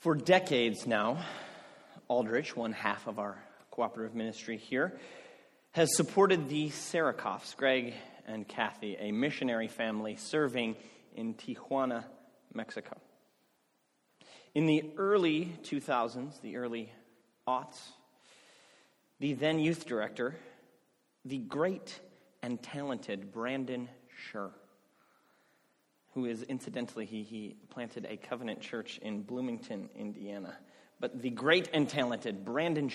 For decades now, Aldrich, one half of our cooperative ministry here, has supported the Sarakoffs, Greg and Kathy, a missionary family serving in Tijuana, Mexico. In the early 2000s, the early aughts, the then youth director, the great and talented Brandon Scher, who is incidentally, he, he planted a covenant church in Bloomington, Indiana. But the great and talented Brandon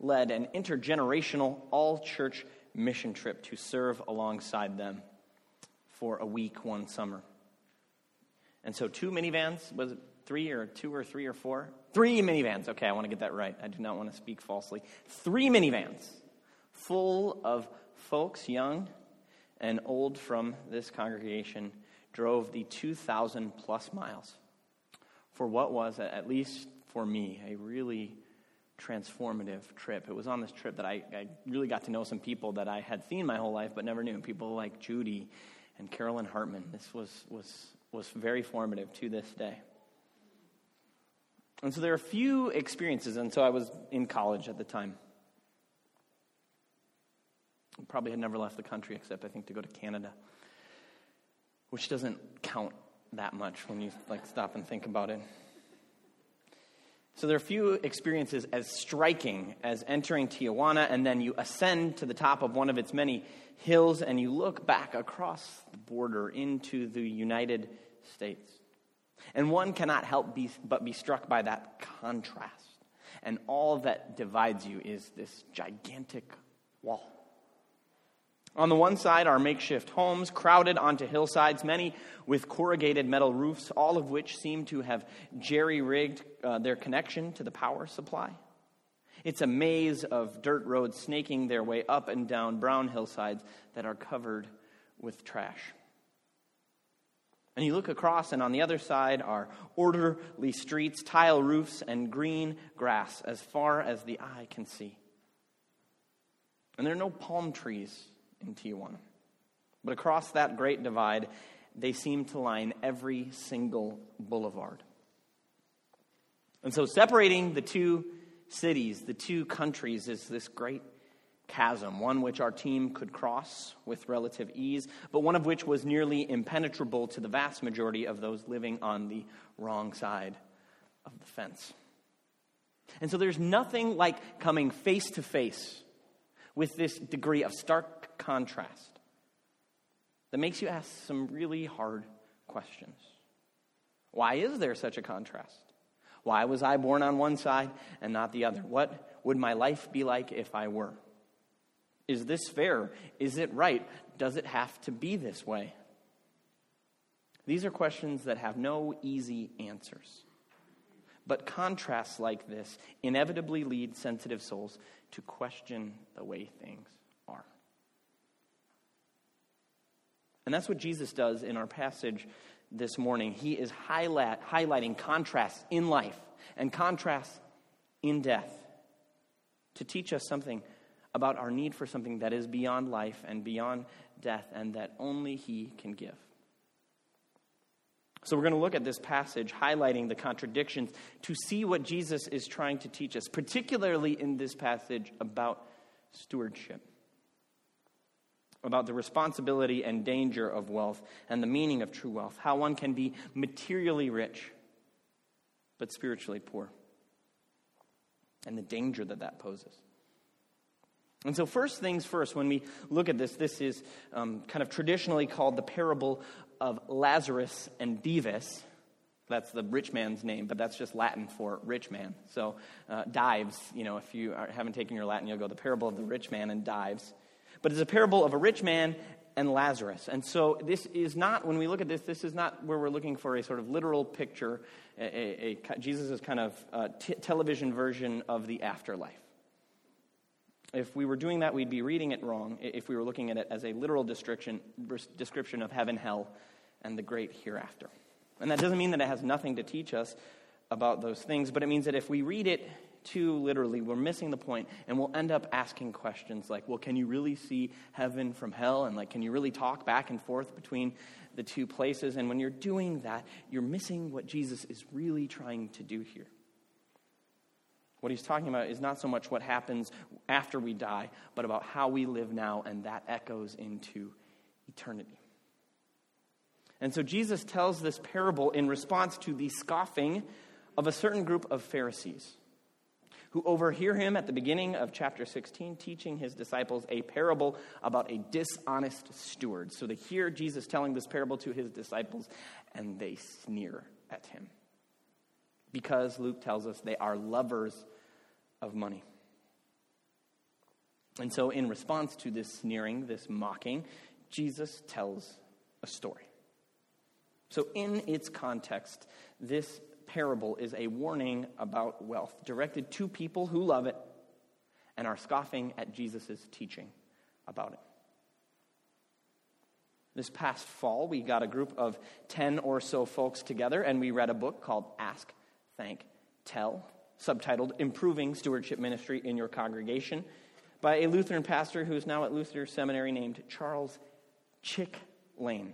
led an intergenerational all church mission trip to serve alongside them for a week one summer. And so, two minivans, was it three or two or three or four? Three minivans. Okay, I want to get that right. I do not want to speak falsely. Three minivans full of folks, young and old from this congregation, drove the 2,000 plus miles for what was, at least for me, a really transformative trip. It was on this trip that I, I, really got to know some people that I had seen my whole life but never knew. People like Judy and Carolyn Hartman. This was, was, was very formative to this day. And so there are a few experiences, and so I was in college at the time. Probably had never left the country except I think to go to Canada, which doesn't count that much when you like stop and think about it. So there are a few experiences as striking as entering Tijuana and then you ascend to the top of one of its many hills and you look back across the border into the United States. And one cannot help be, but be struck by that contrast. And all that divides you is this gigantic wall. On the one side are makeshift homes crowded onto hillsides, many with corrugated metal roofs, all of which seem to have jerry rigged uh, their connection to the power supply. It's a maze of dirt roads snaking their way up and down brown hillsides that are covered with trash. And you look across, and on the other side are orderly streets, tile roofs, and green grass as far as the eye can see. And there are no palm trees in Tijuana. But across that great divide, they seem to line every single boulevard. And so, separating the two cities, the two countries, is this great chasm, one which our team could cross with relative ease, but one of which was nearly impenetrable to the vast majority of those living on the wrong side of the fence. And so, there's nothing like coming face to face with this degree of stark contrast that makes you ask some really hard questions. Why is there such a contrast? Why was I born on one side and not the other? What would my life be like if I were? Is this fair? Is it right? Does it have to be this way? These are questions that have no easy answers. But contrasts like this inevitably lead sensitive souls to question the way things And that's what Jesus does in our passage this morning. He is highlight, highlighting contrasts in life and contrasts in death to teach us something about our need for something that is beyond life and beyond death and that only He can give. So, we're going to look at this passage highlighting the contradictions to see what Jesus is trying to teach us, particularly in this passage about stewardship about the responsibility and danger of wealth and the meaning of true wealth, how one can be materially rich but spiritually poor, and the danger that that poses. And so, first things first, when we look at this, this is um, kind of traditionally called the parable of Lazarus and Dives. That's the rich man's name, but that's just Latin for rich man. So, uh, Dives, you know, if you are, haven't taken your Latin, you'll go the parable of the rich man and Dives but it's a parable of a rich man and Lazarus. And so this is not, when we look at this, this is not where we're looking for a sort of literal picture, a, a, a Jesus' kind of uh, television version of the afterlife. If we were doing that, we'd be reading it wrong if we were looking at it as a literal description, description of heaven, hell, and the great hereafter. And that doesn't mean that it has nothing to teach us about those things, but it means that if we read it too literally, we're missing the point, and we'll end up asking questions like, well, can you really see heaven from hell? And like, can you really talk back and forth between the two places? And when you're doing that, you're missing what Jesus is really trying to do here. What he's talking about is not so much what happens after we die, but about how we live now, and that echoes into eternity. And so Jesus tells this parable in response to the scoffing of a certain group of Pharisees who overhear him at the beginning of chapter 16 teaching his disciples a parable about a dishonest steward. So they hear Jesus telling this parable to his disciples and they sneer at him. Because Luke tells us they are lovers of money. And so, in response to this sneering, this mocking, Jesus tells a story. So, in its context, this parable is a warning about wealth directed to people who love it and are scoffing at Jesus' teaching about it. This past fall, we got a group of 10 or so folks together and we read a book called Ask, Thank, Tell, subtitled Improving Stewardship Ministry in Your Congregation, by a Lutheran pastor who is now at Luther Seminary named Charles Chick Lane.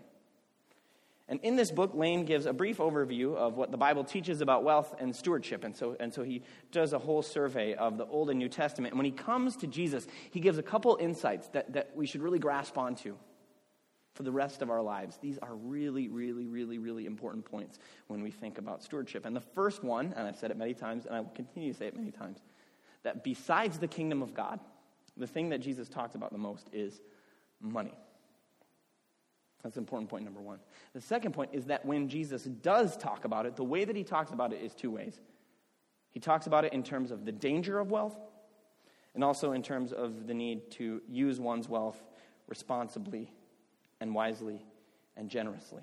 And in this book, Lane gives a brief overview of what the Bible teaches about wealth and stewardship. And so, and so he does a whole survey of the Old and New Testament. And when he comes to Jesus, he gives a couple insights that, that we should really grasp onto for the rest of our lives. These are really, really, really, really important points when we think about stewardship. And the first one, and I've said it many times, and I will continue to say it many times, that besides the kingdom of God, the thing that Jesus talks about the most is money. That's important point number one. The second point is that when Jesus does talk about it, the way that he talks about it is two ways. He talks about it in terms of the danger of wealth, and also in terms of the need to use one's wealth responsibly and wisely and generously.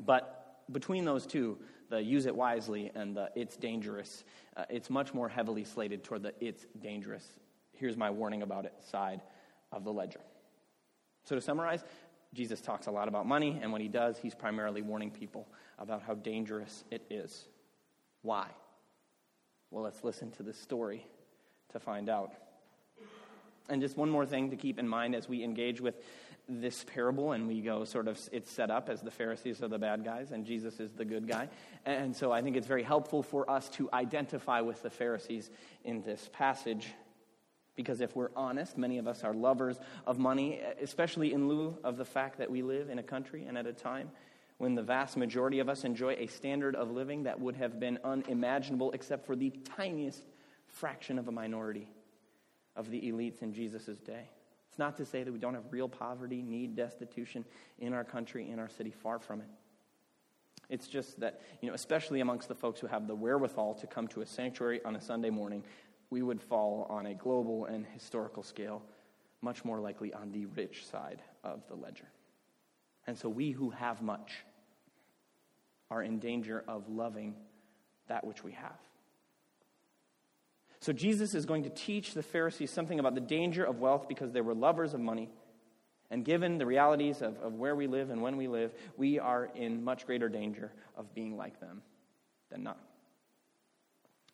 But between those two, the use it wisely and the it's dangerous, uh, it's much more heavily slated toward the it's dangerous. Here's my warning about it side of the ledger. So, to summarize, Jesus talks a lot about money, and when he does, he's primarily warning people about how dangerous it is. Why? Well, let's listen to this story to find out. And just one more thing to keep in mind as we engage with this parable and we go sort of, it's set up as the Pharisees are the bad guys and Jesus is the good guy. And so I think it's very helpful for us to identify with the Pharisees in this passage because if we're honest, many of us are lovers of money, especially in lieu of the fact that we live in a country and at a time when the vast majority of us enjoy a standard of living that would have been unimaginable except for the tiniest fraction of a minority of the elites in Jesus' day. It's not to say that we don't have real poverty, need, destitution in our country, in our city, far from it. It's just that, you know, especially amongst the folks who have the wherewithal to come to a sanctuary on a Sunday morning, we would fall on a global and historical scale much more likely on the rich side of the ledger. And so we who have much are in danger of loving that which we have. So Jesus is going to teach the Pharisees something about the danger of wealth because they were lovers of money. And given the realities of, of where we live and when we live, we are in much greater danger of being like them than not.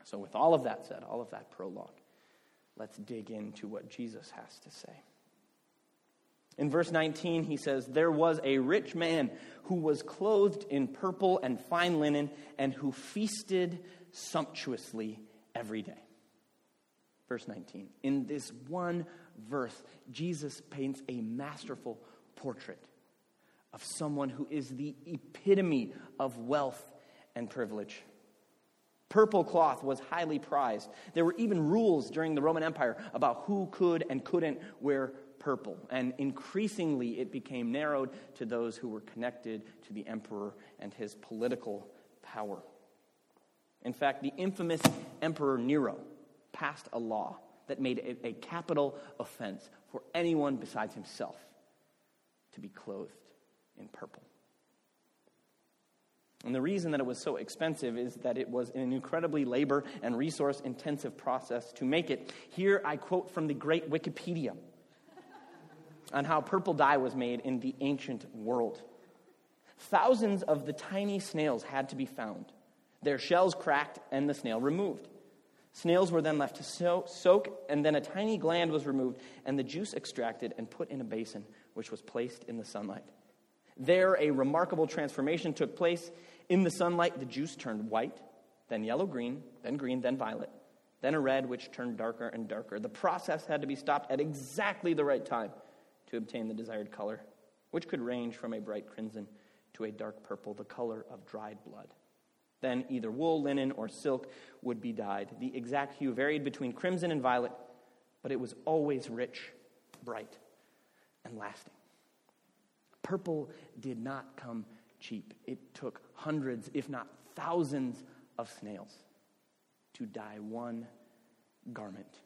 So, with all of that said, all of that prologue, let's dig into what Jesus has to say. In verse 19, he says, There was a rich man who was clothed in purple and fine linen and who feasted sumptuously every day. Verse 19. In this one verse, Jesus paints a masterful portrait of someone who is the epitome of wealth and privilege. Purple cloth was highly prized. There were even rules during the Roman Empire about who could and couldn't wear purple. And increasingly, it became narrowed to those who were connected to the emperor and his political power. In fact, the infamous Emperor Nero passed a law that made it a capital offense for anyone besides himself to be clothed in purple. And the reason that it was so expensive is that it was an incredibly labor and resource intensive process to make it. Here I quote from the great Wikipedia on how purple dye was made in the ancient world. Thousands of the tiny snails had to be found, their shells cracked, and the snail removed. Snails were then left to so- soak, and then a tiny gland was removed, and the juice extracted and put in a basin, which was placed in the sunlight. There, a remarkable transformation took place, in the sunlight, the juice turned white, then yellow green, then green, then violet, then a red which turned darker and darker. The process had to be stopped at exactly the right time to obtain the desired color, which could range from a bright crimson to a dark purple, the color of dried blood. Then either wool, linen, or silk would be dyed. The exact hue varied between crimson and violet, but it was always rich, bright, and lasting. Purple did not come cheap. It took hundreds, if not thousands, of snails to dye one garment.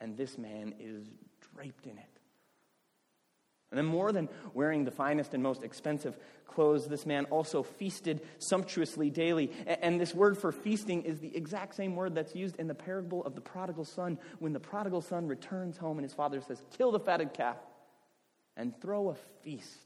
And this man is draped in it. And then, more than wearing the finest and most expensive clothes, this man also feasted sumptuously daily. And this word for feasting is the exact same word that's used in the parable of the prodigal son when the prodigal son returns home and his father says, Kill the fatted calf and throw a feast.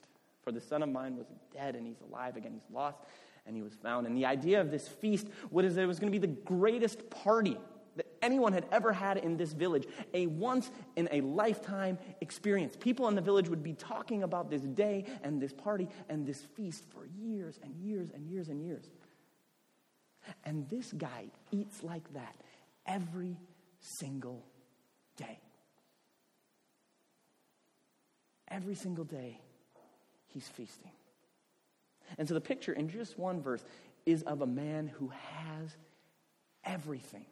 For the son of mine was dead and he's alive again. He's lost and he was found. And the idea of this feast was that it was going to be the greatest party that anyone had ever had in this village, a once in a lifetime experience. People in the village would be talking about this day and this party and this feast for years and years and years and years. And this guy eats like that every single day. Every single day, he's feasting. And so the picture in just one verse is of a man who has everything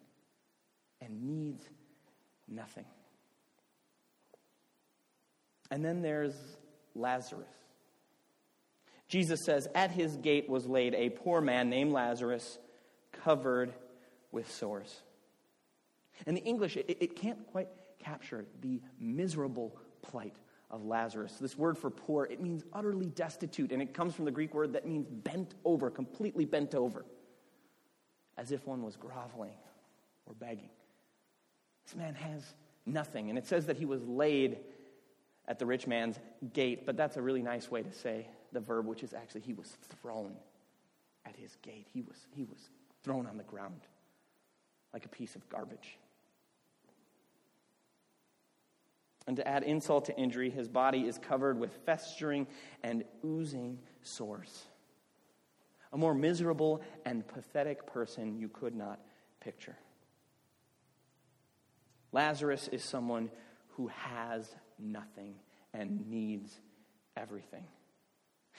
and needs nothing. And then there's Lazarus. Jesus says, At his gate was laid a poor man named Lazarus, covered with sores. And the English, it, it can't quite capture the miserable plight of Lazarus. This word for poor, it means utterly destitute, and it comes from the Greek word that means bent over, completely bent over, as if one was groveling or begging. This man has nothing, and it says that he was laid at the rich man's gate, but that's a really nice way to say the verb, which is actually he was thrown at his gate. He was, he was thrown on the ground like a piece of garbage. And to add insult to injury, his body is covered with festering and oozing sores. A more miserable and pathetic person you could not picture. Lazarus is someone who has nothing and needs everything.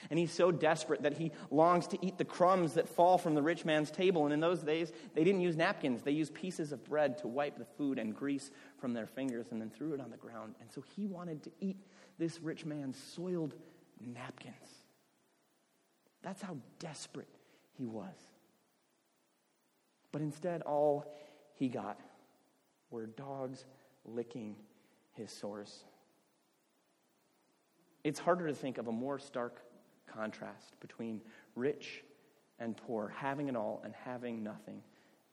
And he's so desperate that he longs to eat the crumbs that fall from the rich man's table. And in those days, they didn't use napkins. They used pieces of bread to wipe the food and grease from their fingers and then threw it on the ground. And so he wanted to eat this rich man's soiled napkins. That's how desperate he was. But instead, all he got were dogs licking his sores. It's harder to think of a more stark contrast between rich and poor, having it all and having nothing,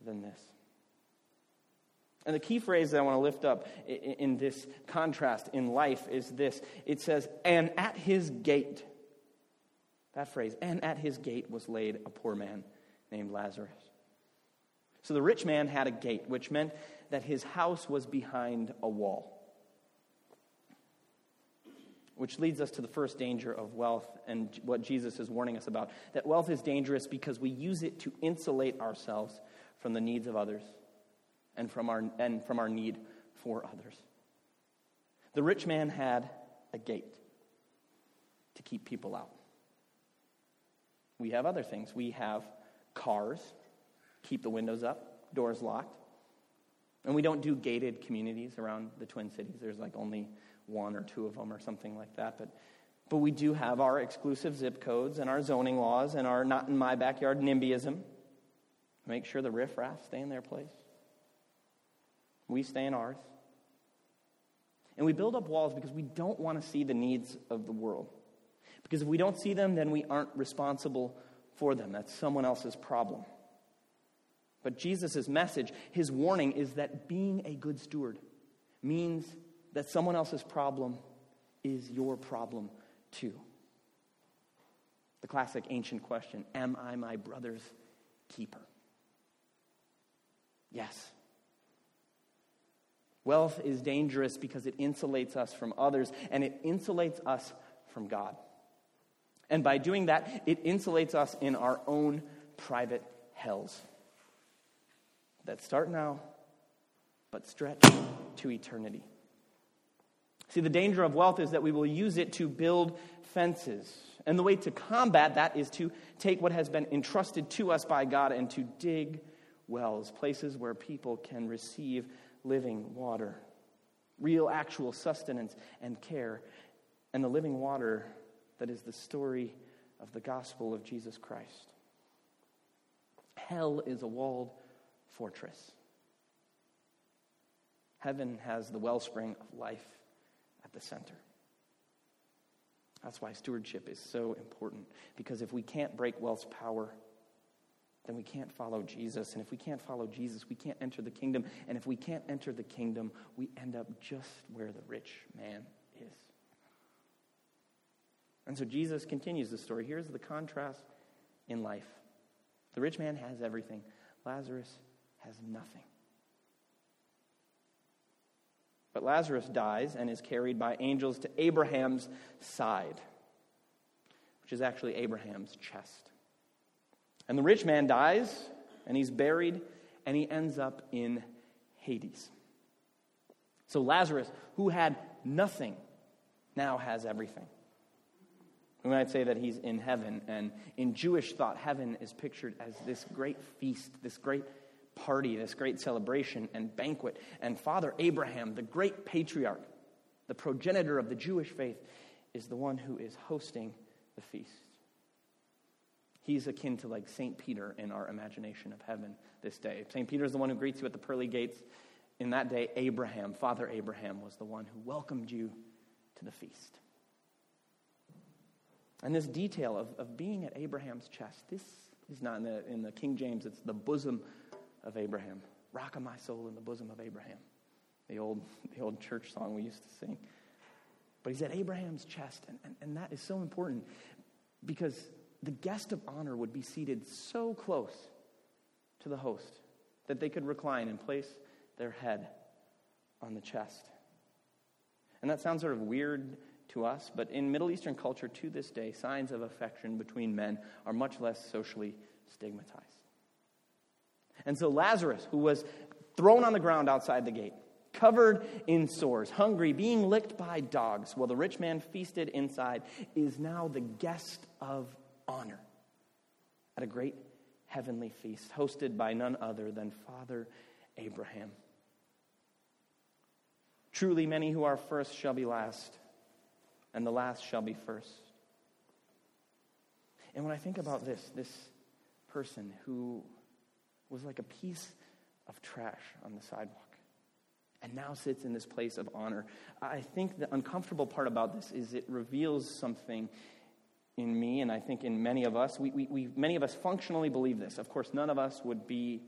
than this. And the key phrase that I want to lift up in this contrast in life is this it says, and at his gate. That phrase, and at his gate was laid a poor man named Lazarus. So the rich man had a gate, which meant that his house was behind a wall. Which leads us to the first danger of wealth and what Jesus is warning us about. That wealth is dangerous because we use it to insulate ourselves from the needs of others and from our, and from our need for others. The rich man had a gate to keep people out. We have other things. We have cars, keep the windows up, doors locked. And we don't do gated communities around the Twin Cities. There's like only one or two of them or something like that. But, but we do have our exclusive zip codes and our zoning laws and our not in my backyard NIMBYism. Make sure the riffraff stay in their place. We stay in ours. And we build up walls because we don't want to see the needs of the world. Because if we don't see them, then we aren't responsible for them. That's someone else's problem. But Jesus' message, his warning, is that being a good steward means that someone else's problem is your problem too. The classic ancient question Am I my brother's keeper? Yes. Wealth is dangerous because it insulates us from others and it insulates us from God. And by doing that, it insulates us in our own private hells. that start now but stretch to eternity. See, the danger of wealth is that we will use it to build fences. And the way to combat that is to take what has been entrusted to us by God and to dig wells, places where people can receive living water, real, actual sustenance and care, and the living water that is the story of the gospel of Jesus Christ. Hell is a walled fortress. Heaven has the wellspring of life the center. That's why stewardship is so important. Because if we can't break wealth's power, then we can't follow Jesus. And if we can't follow Jesus, we can't enter the kingdom. And if we can't enter the kingdom, we end up just where the rich man is. And so Jesus continues the story. Here's the contrast in life the rich man has everything, Lazarus has nothing. But Lazarus dies and is carried by angels to Abraham's side, which is actually Abraham's chest. And the rich man dies and he's buried and he ends up in Hades. So Lazarus, who had nothing, now has everything. We might say that he's in heaven, and in Jewish thought, heaven is pictured as this great feast, this great party, this great celebration and banquet. And Father Abraham, the great patriarch, the progenitor of the Jewish faith, is the one who is hosting the feast. He's akin to like St. Peter in our imagination of heaven this day. St. Peter is the one who greets you at the pearly gates. In that day, Abraham, Father Abraham, was the one who welcomed you to the feast. And this detail of, of being at Abraham's chest, this is not in the, in the King James, it's the bosom of Abraham. Rock of my soul in the bosom of Abraham. The old, the old church song we used to sing. But he's at Abraham's chest, and, and, and that is so important because the guest of honor would be seated so close to the host that they could recline and place their head on the chest. And that sounds sort of weird to us, but in Middle Eastern culture to this day, signs of affection between men are much less socially stigmatized. And so Lazarus, who was thrown on the ground outside the gate, covered in sores, hungry, being licked by dogs, while the rich man feasted inside, is now the guest of honor at a great heavenly feast hosted by none other than Father Abraham. Truly, many who are first shall be last, and the last shall be first. And when I think about this, this person who was like a piece of trash on the sidewalk and now sits in this place of honor. I think the uncomfortable part about this is it reveals something in me, and I think in many of us. We, we, we, many of us functionally believe this. Of course, none of us would be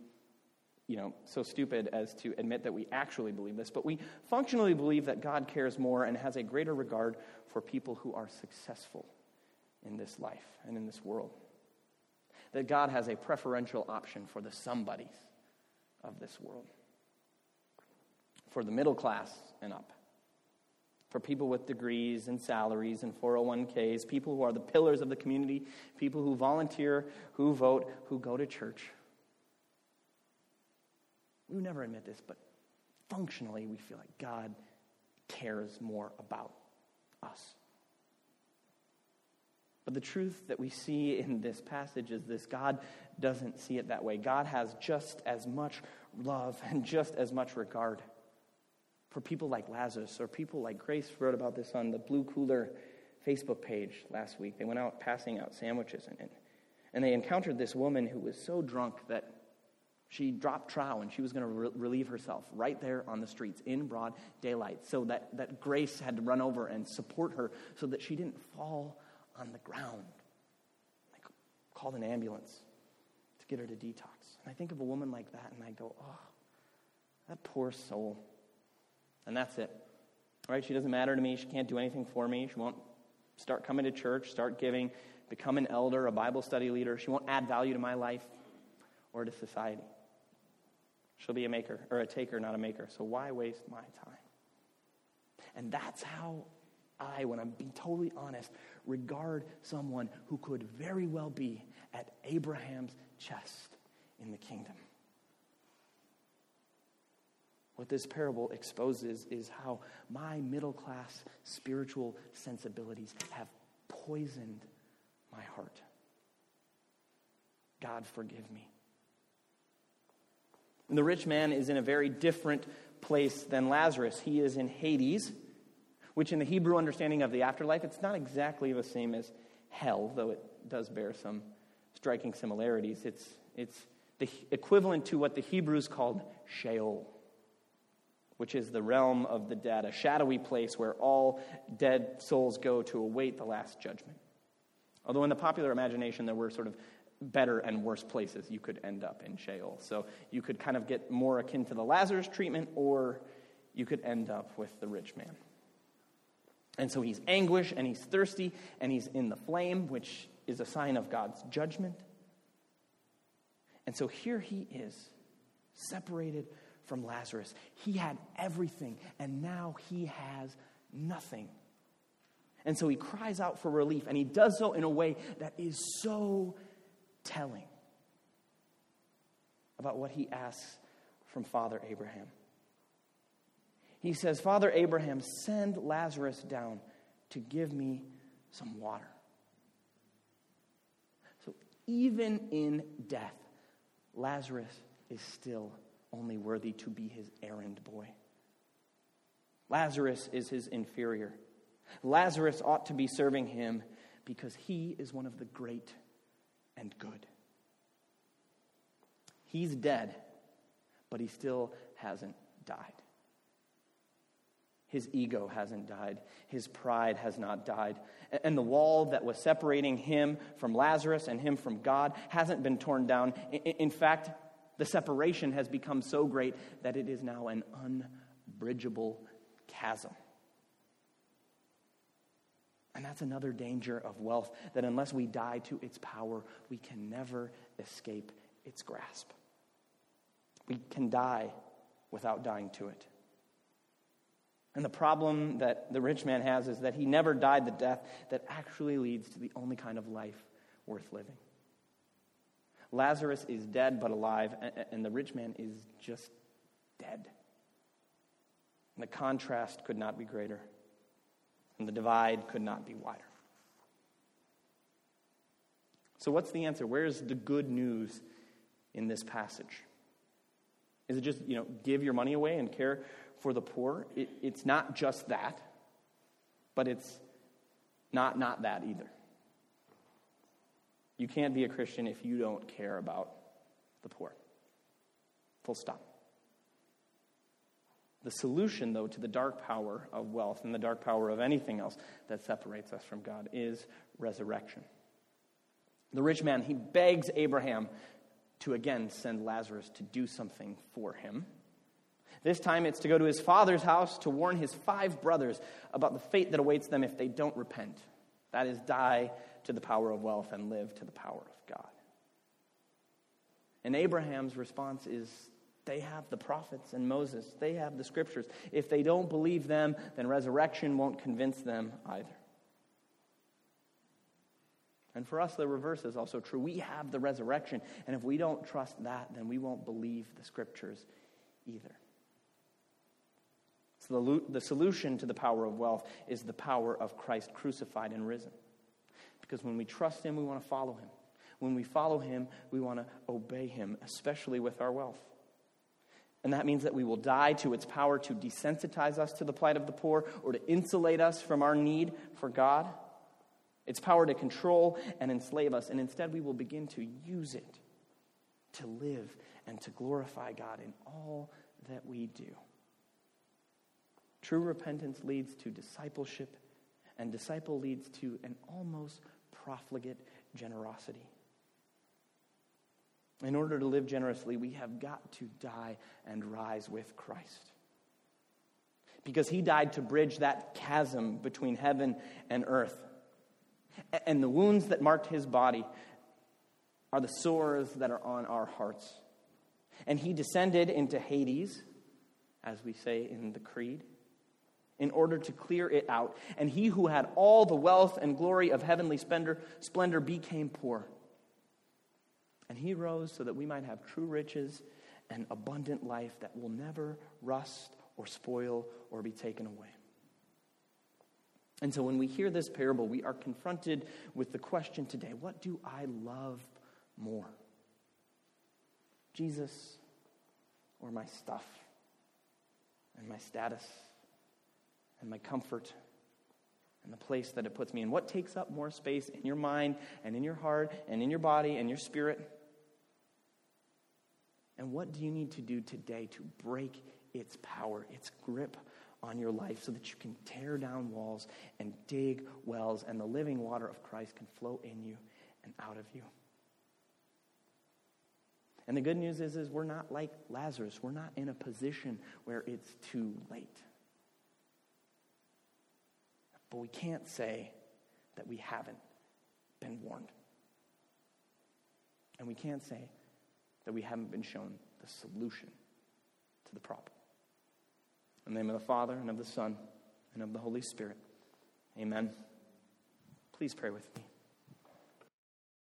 you know, so stupid as to admit that we actually believe this, but we functionally believe that God cares more and has a greater regard for people who are successful in this life and in this world that God has a preferential option for the somebodies of this world, for the middle class and up, for people with degrees and salaries and 401ks, people who are the pillars of the community, people who volunteer, who vote, who go to church. We never admit this, but functionally, we feel like God cares more about us. But the truth that we see in this passage is this God doesn't see it that way. God has just as much love and just as much regard for people like Lazarus or people like Grace wrote about this on the Blue Cooler Facebook page last week. They went out passing out sandwiches and, and they encountered this woman who was so drunk that she dropped trow and she was going to re- relieve herself right there on the streets in broad daylight so that, that Grace had to run over and support her so that she didn't fall on the ground. I called an ambulance to get her to detox. And I think of a woman like that and I go, oh, that poor soul. And that's it. Right? She doesn't matter to me. She can't do anything for me. She won't start coming to church, start giving, become an elder, a Bible study leader. She won't add value to my life or to society. She'll be a maker or a taker, not a maker. So why waste my time? And that's how I, when I'm being totally honest, regard someone who could very well be at Abraham's chest in the kingdom. what this parable exposes is how my middle class spiritual sensibilities have poisoned my heart. God, forgive me. And the rich man is in a very different place than Lazarus. He is in Hades, which, in the Hebrew understanding of the afterlife, it's not exactly the same as hell, though it does bear some striking similarities. It's, it's the equivalent to what the Hebrews called Sheol which is the realm of the dead, a shadowy place where all dead souls go to await the last judgment. Although in the popular imagination, there were sort of better and worse places you could end up in Sheol. So you could kind of get more akin to the Lazarus treatment, or you could end up with the rich man. And so he's anguish and he's thirsty and he's in the flame, which is a sign of God's judgment. And so here he is, separated from Lazarus. He had everything, and now he has nothing. And so he cries out for relief, and he does so in a way that is so telling about what he asks from Father Abraham. He says, Father Abraham, send Lazarus down to give me some water. So even in death, Lazarus is still only worthy to be his errand boy. Lazarus is his inferior. Lazarus ought to be serving him because he is one of the great and good. He's dead, but he still hasn't died. His ego hasn't died. His pride has not died. And the wall that was separating him from Lazarus and him from God hasn't been torn down. In fact, the separation has become so great that it is now an unbridgeable chasm. And that's another danger of wealth that unless we die to its power, we can never escape its grasp. We can die without dying to it. And the problem that the rich man has is that he never died the death that actually leads to the only kind of life worth living. Lazarus is dead but alive, and the rich man is just dead. And the contrast could not be greater, and the divide could not be wider. So, what's the answer? Where's the good news in this passage? Is it just, you know, give your money away and care for the poor? It, it's not just that, but it's not not that either. You can't be a Christian if you don't care about the poor. Full stop. The solution, though, to the dark power of wealth and the dark power of anything else that separates us from God is resurrection. The rich man, he begs Abraham to again send Lazarus to do something for him. This time it's to go to his father's house to warn his five brothers about the fate that awaits them if they don't repent. That is, die to the power of wealth and live to the power of God. And Abraham's response is they have the prophets and Moses, they have the scriptures. If they don't believe them, then resurrection won't convince them either. And for us, the reverse is also true. We have the resurrection, and if we don't trust that, then we won't believe the scriptures either. The solution to the power of wealth is the power of Christ crucified and risen. Because when we trust Him, we want to follow Him. When we follow Him, we want to obey Him, especially with our wealth. And that means that we will die to its power to desensitize us to the plight of the poor or to insulate us from our need for God, its power to control and enslave us. And instead, we will begin to use it to live and to glorify God in all that we do. True repentance leads to discipleship, and disciple leads to an almost profligate generosity. In order to live generously, we have got to die and rise with Christ. Because he died to bridge that chasm between heaven and earth. And the wounds that marked his body are the sores that are on our hearts. And he descended into Hades, as we say in the Creed in order to clear it out. And he who had all the wealth and glory of heavenly splendor, became poor. And he rose so that we might have true riches and abundant life that will never rust or spoil or be taken away. And so when we hear this parable, we are confronted with the question today what do I love more? Jesus or my stuff and my status and my comfort and the place that it puts me in? What takes up more space in your mind and in your heart and in your body and your spirit? And what do you need to do today to break its power, its grip on your life so that you can tear down walls and dig wells and the living water of Christ can flow in you and out of you? And the good news is, is we're not like Lazarus. We're not in a position where it's too late. But we can't say that we haven't been warned. And we can't say that we haven't been shown the solution to the problem. In the name of the Father, and of the Son, and of the Holy Spirit. Amen. Please pray with me.